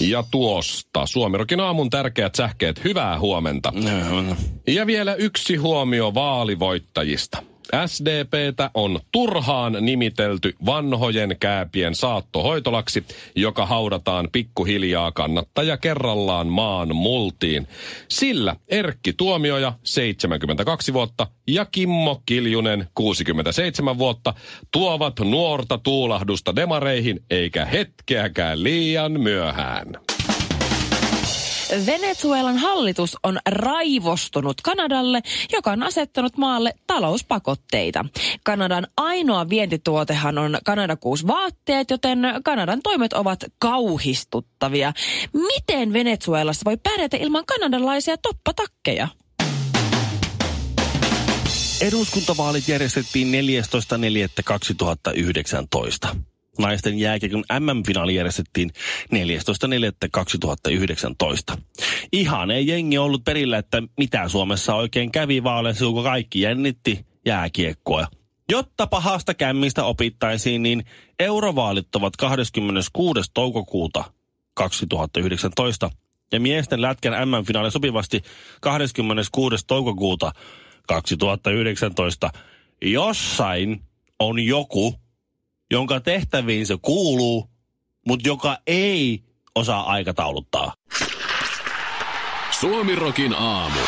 Ja tuosta Suomirokin aamun tärkeät sähkeet. Hyvää huomenta. Ja vielä yksi huomio vaalivoittajista. SDPtä on turhaan nimitelty vanhojen kääpien saattohoitolaksi, joka haudataan pikkuhiljaa kannattaja kerrallaan maan multiin. Sillä Erkki Tuomioja, 72 vuotta, ja Kimmo Kiljunen, 67 vuotta, tuovat nuorta tuulahdusta demareihin, eikä hetkeäkään liian myöhään. Venezuelan hallitus on raivostunut Kanadalle, joka on asettanut maalle talouspakotteita. Kanadan ainoa vientituotehan on kanadakuusvaatteet, joten Kanadan toimet ovat kauhistuttavia. Miten Venezuelassa voi pärjätä ilman kanadalaisia toppatakkeja? Eduskuntavaalit järjestettiin 14.4.2019. Naisten jääkiekon MM-finaali järjestettiin 14.4.2019. Ihan ei jengi ollut perillä, että mitä Suomessa oikein kävi vaaleissa, kun kaikki jännitti jääkiekkoa. Jotta pahasta kämmistä opittaisiin, niin eurovaalit ovat 26. toukokuuta 2019 ja miesten lätkän MM-finaali sopivasti 26. toukokuuta 2019. Jossain on joku, jonka tehtäviin se kuuluu, mutta joka ei osaa aikatauluttaa. Suomirokin aamu.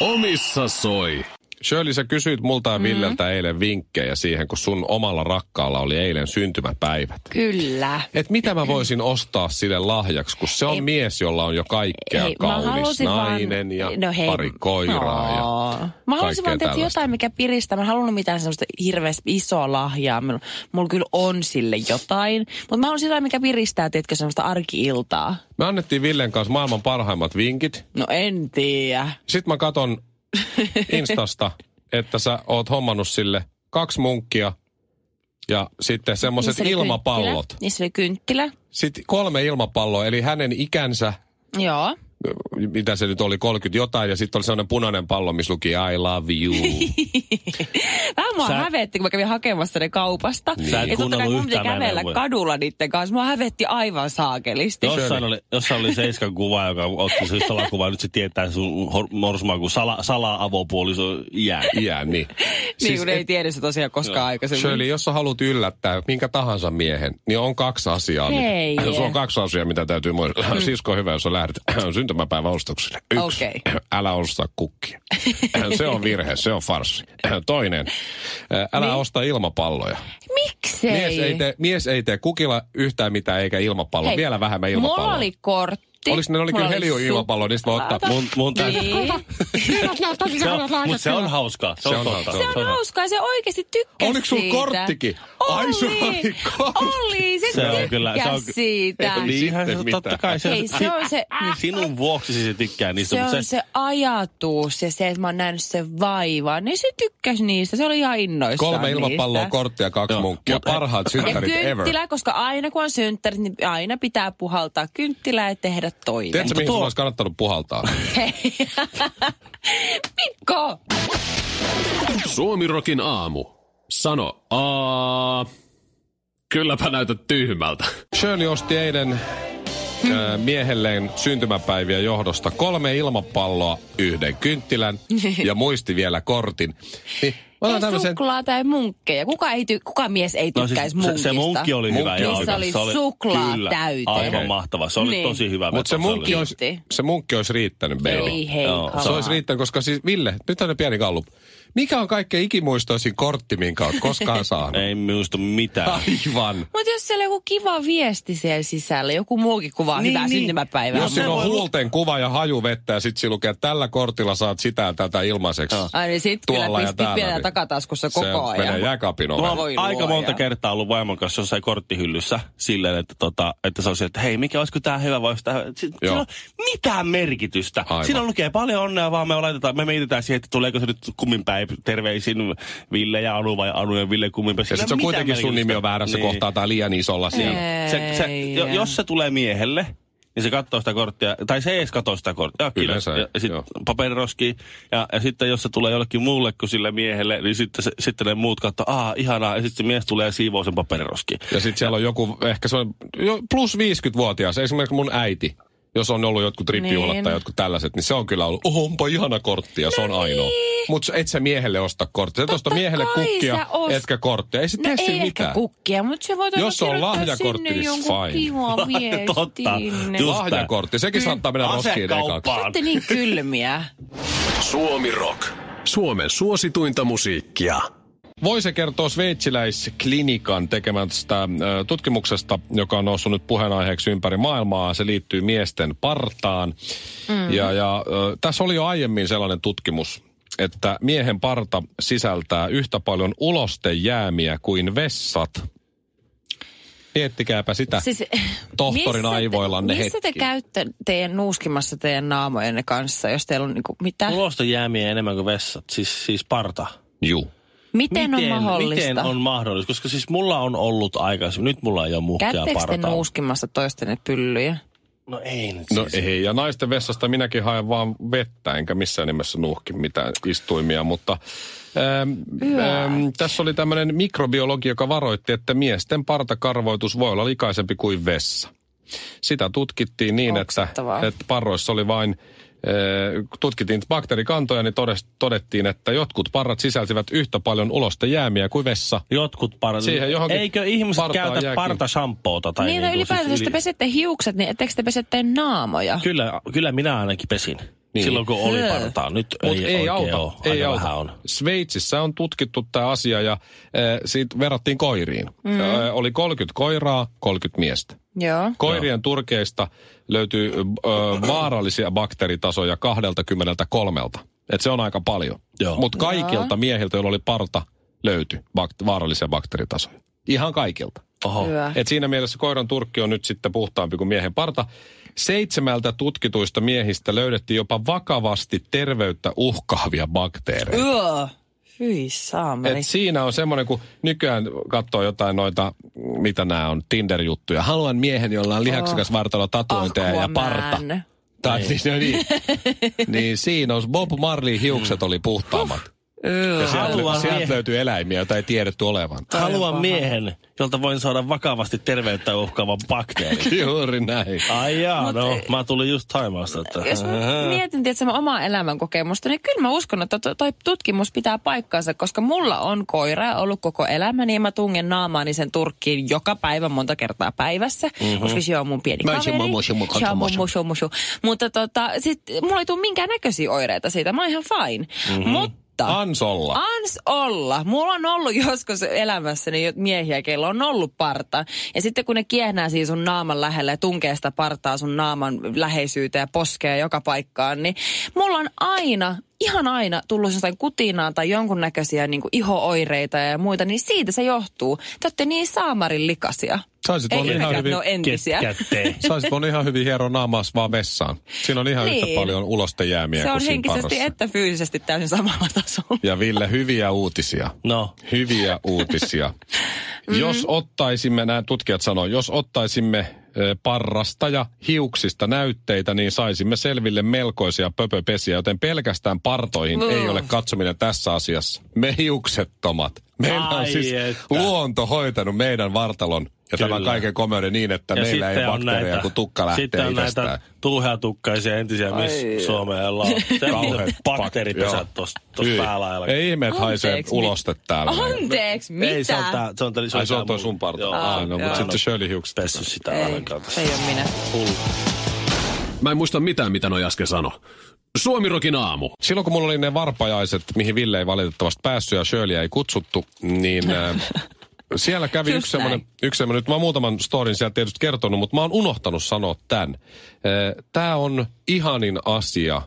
Omissa soi. Shirley, sä kysyit multa ja Villeltä mm-hmm. eilen vinkkejä siihen, kun sun omalla rakkaalla oli eilen syntymäpäivät. Kyllä. Et mitä mä voisin ostaa sille lahjaksi, kun se on Ei. mies, jolla on jo kaikkea Ei, kaunis nainen vaan- ja no hei. pari koiraa ja Oo. Mä haluaisin vaan tehdä jotain, mikä piristää. Mä en halunnut mitään sellaista hirveästi isoa lahjaa. Mulla, mulla kyllä on sille jotain. Mutta mä haluaisin jotain, mikä piristää, tiedätkö, sellaista arkiiltaa. Me annettiin Villen kanssa maailman parhaimmat vinkit. No en tiedä. Sitten mä katon Instasta, että sä oot hommannut sille kaksi munkkia ja sitten semmoiset ilmapallot. kynttilä. Niissä oli kynttilä. Sitten kolme ilmapalloa, eli hänen ikänsä, Joo. Mitä se nyt oli, 30 jotain, ja sitten oli sellainen punainen pallo, missä luki I love you. Vähän mua Sä- hävetti, kun mä kävin hakemassa ne kaupasta. Sä et ja totta kai mun kävellä neuvoja. kadulla niiden kanssa. Mua hävetti aivan saakelisti. Jossain oli, jossain oli Seiskan kuva, joka otti se salakuva. Nyt se tietää sun morsmaa, kun sala, sala-avopuoliso jää. Iän, niin. Niin kuin ei tiedä se tosiaan koskaan aikaisemmin. Shirley, jos sä haluat yllättää minkä tahansa miehen, niin on kaksi asiaa. Hei. Mitä, sulla on kaksi asiaa, mitä täytyy muistaa. Sisko on hyvä, jos sä lähdet syntymäpäiväostoksille. Yksi, Okei. älä osta kukkia. se on virhe, se on farssi. Toinen, älä Niin. osta ilmapalloja. Miksei? Mies ei, tee, mies ei tee kukilla yhtään mitään eikä ilmapalloa, Hei, vielä vähemmän ilmapalloa. Mulla oli kortti. Olis ne- ne oli kyllä helium-ilmapallo, niistä voi ottaa. Mun, mun. Niin. Se on, mutta se on hauskaa. Se, Se on, on totta. hauskaa. Se on hauskaa, se oikeasti tykkäsi Oliko sulla korttikin? Ai, sulla oli kortti. Oli, se, Se on tykkäsi kyllä- se on- siitä. Ei Niin, ihan sitten se, totta kai. Se, Hei, se on se- Sinun vuoksi se tykkää niistä. Se on se ajatus ja se, että mä oon nähnyt sen vaivan, niin se tykkäsi niistä. Se oli ihan innoissaan Kolme ilmapalloa, niistä. korttia, kaksi munkkia. mutta- Parhaat Ja synttärit ever. kynttilä, koska aina kun on synttärit, niin aina pitää puhaltaa kynttilää ja tehdä toinen. Tiedätkö, mihin tuo- olisi kannattanut puhaltaa? Hei. Mikko! Suomirokin aamu. Sano aa. Kylläpä näytät tyhmältä. Shirley osti eilen ö, miehelleen syntymäpäiviä johdosta kolme ilmapalloa, yhden kynttilän ja muisti vielä kortin. Niin, Ei tämmöisen, suklaa tai munkkeja. Kuka, ei ty- kuka mies ei No siis tykkäisi se, munkista? se munkki oli hyvä. Munkki joo, oli- Missä oli se suklaa kyllä, täyteen. Aivan mahtava. Se oli Niin. tosi hyvä. mutta se munkki, oli. olisi, se munkki olisi riittänyt, baby. Ei hei. Se olisi riittänyt, koska siis Ville, nyt on pieni gallup. Mikä on kaikkein ikimuistoisin kortti, minkä oot koskaan saanut? Ei muista mitään. Aivan. Mutta jos siellä on joku kiva viesti siellä sisällä, joku muukin kuvaa Niin, hyvää niin. syntymäpäivää. Jos siinä on huulten kuva ja haju vettä ja sitten siinä lukee, että tällä kortilla saat sitä ja tätä ilmaiseksi. Ai niin sit kyllä Tuolla ja pistit täällä, vielä niin takataskussa Se koko ajan. menee jääkaapin Voi aika luoja. monta kertaa ollut vaimon kanssa jossain korttihyllyssä silleen, että, tota, että se on se, että hei, mikä olisiko tää hyvä, vai olisiko tää... Si- Joo. Siinä on mitään merkitystä. Aivan. Siinä lukee paljon onnea, vaan me, laitetaan, me mietitään siihen, että tuleeko se nyt kumminpäin terveisin Ville ja Anu vai Anu ja Ville kumminpäin. Ja sitten se on kuitenkin sun nimi on väärässä niin. kohtaa tai liian isolla siellä. Se, se, jo, jos se tulee miehelle, niin se katsoo sitä korttia, tai se ei edes katso sitä korttia. Kyllä. Yleensä ei, ja, ja sitten paperiroski. Ja, ja sitten jos se tulee jollekin muulle kuin sille miehelle, niin sitten, se, sitten ne muut katsoo, aa, ihanaa. Ja sitten se mies tulee ja siivoo sen paperiroski. Ja sitten siellä on joku, ehkä se on jo plus 50-vuotias, esimerkiksi mun äiti. Jos on ollut jotkut rippijuhlat Niin. tai jotkut tällaiset, niin se on kyllä ollut, oh, onpa ihana kortti ja se on ainoa. Mutta et sä miehelle osta korttia. Se osta miehelle Niin. kukkia, sä ost- etkä korttia. Ei se No tee ei sillä ehkä mitään. kukkia, mutta se voi Jos on lahjakortti, niin fine. kiva Totta. Lahjakortti, sekin saattaa mennä roskiin ekaksi. Olette niin kylmiä. Suomi Rock. Suomen suosituinta musiikkia. Voi kertoo sveitsiläisklinikan tekemästä ö, tutkimuksesta, joka on noussut nyt puheenaiheeksi ympäri maailmaa. Se liittyy miesten partaan. Mm. Ja, ja ö, tässä oli jo aiemmin sellainen tutkimus, että miehen parta sisältää yhtä paljon ulostejäämiä kuin vessat. Miettikääpä sitä. Siis, Tohtorin missä te- aivoillanne Missä te hetki. käytte teidän nuuskimassa teidän naamojenne kanssa, jos teillä on niinku, mitä? Ulosta jäämiä enemmän kuin vessat, siis, siis parta. Juu. Miten, on mahdollista? Miten on mahdollista? Koska siis mulla on ollut aikaisemmin, nyt mulla ei ole muhkea Käyttekö te partaa. nuuskimassa toistenne pyllyjä? No ei nyt No siis. ei, ja naisten vessasta minäkin haen vaan vettä, enkä missään nimessä nuuhki mitään istuimia, mutta ähm, ähm, tässä oli tämmöinen mikrobiologi, joka varoitti, että miesten partakarvoitus voi olla likaisempi kuin vessa. Sitä tutkittiin niin, että, Oksettavaa. että parroissa oli vain, tutkittiin bakteerikantoja, niin todettiin, että jotkut parrat sisälsivät yhtä paljon ulostejäämiä kuin vessa. Jotkut parta. Siihen johonkin Eikö ihmiset käytä jääkin. partashampoota? Tai niin, no niinku ylipäätään, siis jos te pesette hiukset, niin etteikö te pesette naamoja? Kyllä, kyllä minä ainakin pesin. Niin. Silloin kun oli partaa. Nyt Mutta ei, ei, auta. ole. Ei auta. vähän on. Sveitsissä on tutkittu tämä asia ja äh, siitä verrattiin koiriin. Mm. Äh, oli 30 koiraa, 30 miestä. Joo. Koirien turkeista löytyy äh, vaarallisia bakteeritasoja 23. Et se on aika paljon. Joo. Mutta kaikilta miehiltä, joilla oli parta, löytyi bak- vaarallisia bakteeritasoja. Ihan kaikilta. Oho. Hyvä. Et siinä mielessä koiran turkki on nyt sitten puhtaampi kuin miehen parta. Seitsemältä tutkituista miehistä löydettiin jopa vakavasti terveyttä uhkaavia bakteereja. Yö. Hyi saamari. Et siinä on semmoinen, kun nykyään katsoo jotain noita, mitä nämä on, Tinder-juttuja. Haluan miehen, jolla on lihaksikas vartalo, tatuointeja ja parta. Tai niin, no niin. niin siinä on, Bob Marley hiukset oli puhtaammat. Ja sieltä, Haluan sieltä miehen. löytyy eläimiä, joita ei tiedetty olevan. Haluan miehen, jolta voin saada vakavasti terveyttä uhkaavan bakteerin. Juuri näin. Ai jaa, no mä tulin just Taimaasta. Että... Jos mä mietin tietysti mun omaa elämänkokemusta, niin kyllä mä uskon, että to- toi tutkimus pitää paikkansa, koska mulla on koira ollut koko elämäni ja mä tungen naamaani sen turkkiin joka päivä monta kertaa päivässä, mm-hmm. koska se on mun pieni Mä kaveri. mushu. mushu, mushu. Mutta tota, sit mulla ei tule minkään näköisiä oireita siitä. Mä oon ihan fine. Mm-hmm. Mutta Ansolla. Ans olla. Mulla on ollut joskus elämässäni miehiä, kello on ollut parta. Ja sitten kun ne kiehnää siinä sun naaman lähellä ja tunkee sitä partaa sun naaman läheisyyteen ja poskee joka paikkaan, niin mulla on aina, ihan aina tullut jostain kutinaa tai jonkunnäköisiä niin iho-oireita ja muita, niin siitä se johtuu. Te olette niin saamarin likasia. Saisit Ei voinut ihan hyvin, ne on entisiä. Saisit voinut ihan hyvin hieroa naamaas vaan vessaan. Siinä on ihan yhtä Niin. paljon ulostejäämiä Se on kuin siinä henkisesti parrassa. että fyysisesti täysin samalla tasolla. Ja Ville, hyviä uutisia. No, Hyviä uutisia. Jos ottaisimme, nämä tutkijat sanoo, jos ottaisimme parrasta ja hiuksista näytteitä, niin saisimme selville melkoisia pöpöpesiä, joten pelkästään partoihin Mm. ei ole katsominen tässä asiassa. Me hiuksettomat. Meillä on Ai siis että. luonto hoitanut meidän vartalon ja Kyllä. tämän kaiken komeuden niin, että ja meillä ei on bakteereja, näitä, kun tukka lähtee sitten on itsestään. näitä tuuheatukkaisia entisiä Miss on Semmoiset pak- bakteeripesät tuossa päälailla. Ei ihme, että haisee Anteeksi, mi- uloste täällä. Anteeksi, mitä? Ei, se on tää, se on, tää, Ai se on tää toi sun parta. Joo, Ai, no, mutta sitten Shirley hiukset. Pessy sitä ei, se ei ole minä. Mä en muista mitään, mitä noi äsken sano. Suomirokin aamu. Silloin kun mulla oli ne varpajaiset, mihin Ville ei valitettavasti päässyt ja Shirley ei kutsuttu, niin äh, siellä kävi Just yksi semmoinen, yksi semmoinen, nyt mä oon muutaman storin sieltä tietysti kertonut, mutta mä oon unohtanut sanoa tämän. Tämä on ihanin asia,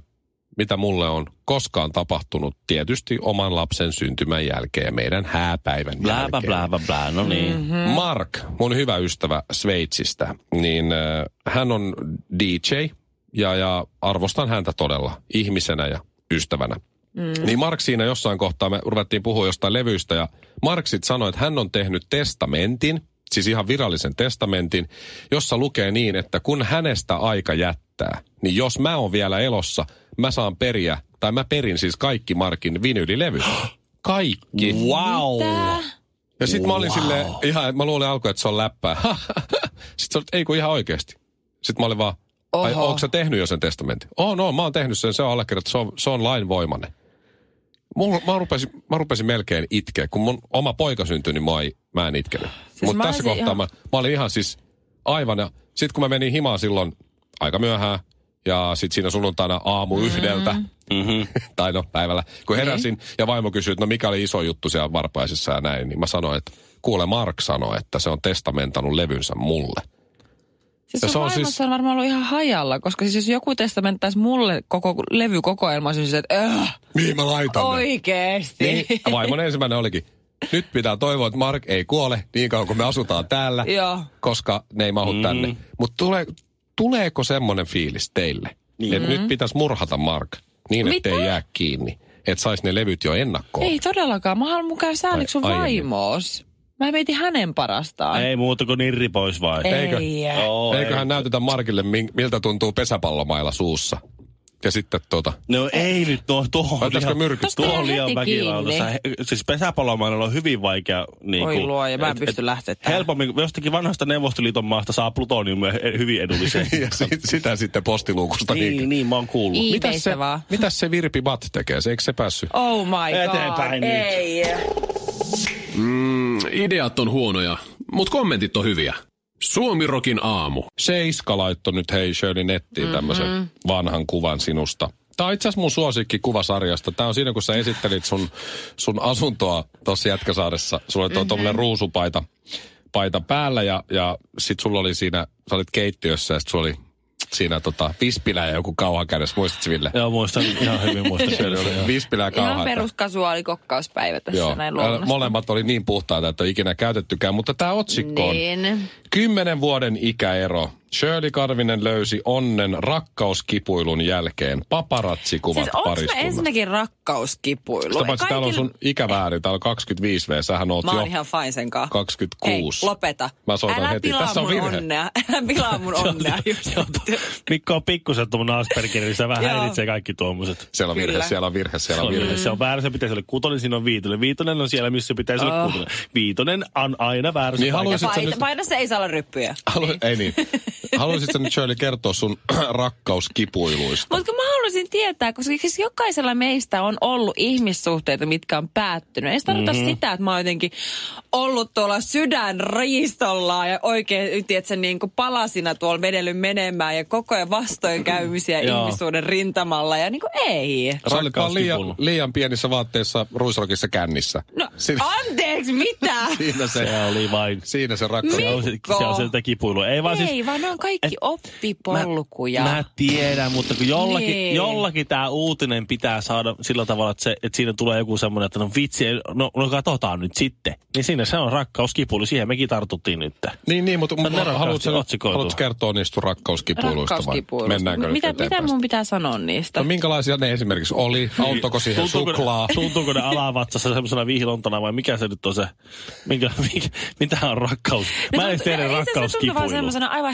mitä mulle on koskaan tapahtunut tietysti oman lapsen syntymän jälkeen ja meidän hääpäivän Blää, jälkeen. blää, blää, blää, no niin. Mm-hmm. Mark, mun hyvä ystävä Sveitsistä, niin äh, hän on DJ ja, ja arvostan häntä todella ihmisenä ja ystävänä. Mm. Niin Mark siinä jossain kohtaa, me ruvettiin puhua jostain levyistä ja Mark sit sanoi, että hän on tehnyt testamentin, siis ihan virallisen testamentin, jossa lukee niin, että kun hänestä aika jättää, niin jos mä oon vielä elossa, mä saan periä, tai mä perin siis kaikki Markin vinylilevyt. Kaikki. Wow. Ja sit mä olin silleen, ihan, mä luulin alkuun, että se on läppää. Sitten se oli, ei kun ihan oikeasti. Sitten mä olin vaan, ai onko sä tehnyt jo sen testamentin? Oh no, mä oon tehnyt sen, se on allekirjoitettu, se on, se on lainvoimainen. Mulla, mä, rupesin, mä rupesin melkein itkeä. Kun mun oma poika syntyi, niin mä, ei, mä en itkenyt. Siis Mutta tässä kohtaa ihan- mä, mä olin ihan siis aivan. Ja sit kun mä menin himaan silloin aika myöhään, ja sit siinä sunnuntaina aamu yhdeltä, Mm-hmm. tai no päivällä, kun heräsin ja vaimo kysyi, että no mikä oli iso juttu siellä varpaisessa ja näin, niin mä sanoin, että kuule Mark sanoi, että se on testamentanut levynsä mulle. Siis Ja se on siis- on varmaan ollut ihan hajalla, koska siis jos joku testamenttaisi mulle koko levykokoelma, siis että äh, Mihin mä laitan oikeesti. Niin, vaimon ensimmäinen olikin, nyt pitää toivoa, että Mark ei kuole niin kauan kuin me asutaan täällä, Joo. koska ne ei mahu mm. tänne. Mutta tule, tuleeko semmoinen fiilis teille, niin. että nyt pitäisi murhata Mark niin, Mitä? ettei jää kiinni, että saisi ne levyt jo ennakkoon? Ei todellakaan. Mä haluan mukaan sääliksi sun vaimoos. Mä mietin hänen parastaan. Ei muuta kuin nirri pois vai? Eikö? Ei. Oo, Eiköhän näytetä Markille, miltä tuntuu pesäpallomailla suussa. Ja sitten tuota, No ei nyt, no tuohon Ottaisiko liian, myrkyttää? tuohon liian. He- Siis pesäpallomailla on hyvin vaikea. Niin Oi luoja, mä en pysty lähteä tähän. Helpommin, jostakin vanhasta Neuvostoliiton maasta saa plutoniumia he- hyvin edulliseen. ja sit, sitä sitten postiluukusta. niin, niin, mä oon kuullut. Ii. Mitäs se, mitäs se Virpi Bat tekee? Se, eikö se päässyt? Oh my god. Eteenpäin nyt. Mm, ideat on huonoja, mutta kommentit on hyviä. Suomirokin aamu. Seiska laittoi nyt hei Shirley nettiin Mm-hmm. tämmöisen vanhan kuvan sinusta. Tämä on itse asiassa mun suosikki kuvasarjasta. Tämä on siinä, kun sä esittelit sun, sun asuntoa tuossa Jätkäsaaressa. Sulla oli Mm-hmm. mm-hmm. tuommoinen ruusupaita paita päällä ja, ja sit sulla oli siinä, sä olit keittiössä ja sit sulla oli siinä tota, vispilä ja joku kauhan kädessä. Muistatko Ville? Joo, muistan ihan hyvin muistan. Vispilä ja kauha. Ihan että- peruskasuaalikokkauspäivä tässä Joo, näin ää, luonnosta. molemmat oli niin puhtaita, että ei ikinä käytettykään, mutta tämä otsikko on Niin. Kymmenen vuoden ikäero. Shirley Karvinen löysi onnen rakkauskipuilun jälkeen. Paparatsikuvat Siis pariskunnasta. ensinnäkin rakkauskipuilu? Sitä paitsi täällä on sun ikävääri, täällä on 25 V, sähän oot Mä jo oon ihan fine sen kanssa. 26. Hei, lopeta. Mä soitan Älä heti. Tässä on virhe. onnea. Älä pilaa mun onnea. Mikko on pikkusen tuommoinen Asperger, niin se vähän häiritsee kaikki tuommoiset. Siellä on virhe, Kyllä. siellä on virhe, siellä on virhe. se on väärä, se pitäisi olla kutonen, siinä on viitonen. Viitonen on siellä, missä pitäisi olla Oh. kutonen. Viitonen on aina väärässä Niin haluaisit sä Paina, nyt- paina se ei saa olla ryppyjä. Halu, ei niin. Haluaisitko nyt Shirley kertoa sun rakkauskipuiluista? Mutta mä haluaisin tietää, koska siis jokaisella meistä on ollut ihmissuhteita, mitkä on päättynyt. Ei se tarkoita Mhm. mm-hmm. sitä, että mä oon jotenkin ollut tuolla sydänriistolla ja oikein, tiedätkö, niin kuin palasina tuolla vedellyt menemään ja koko ajan vastoinkäymisiä ihmissuuden rintamalla ja niin kuin ei. Sä olit vaan liian, liian pienissä vaatteissa ruisrokissa kännissä. No, Siinä, anteeksi, mitä? siinä, se, Se oli vain... siinä se rakkaus. Se on, se, on sitä kipuilua. Ei vaan siis... Ei, vaan ne on kaikki Et- oppipolkuja. Mä, mä tiedän, mutta kun jollakin, Niin. niin. jollakin tämä uutinen pitää saada sillä tavalla, että, se, että siinä tulee joku semmoinen, että no vitsi, no, no katsotaan nyt sitten. Niin siinä se on rakkauskipulu, siihen mekin tartuttiin nyt. Niin, niin, mutta Ne rakkaasti haluatko, haluatko kertoa niistä sun rakkauskipuiluista vai mennäänkö nyt mitä, mitä eteenpäin? mun pitää sanoa niistä? No minkälaisia ne esimerkiksi oli? Auttoiko siihen Tuntuuko ne- suklaa? Tuntuuko ne alavatsassa semmoisena vihlontana vai mikä se nyt on se? Minkä, mikä, mitä on rakkaus? Mä en edes tiedä asiassa se tuntuu vaan rakkauskipuilu. semmoisena aivan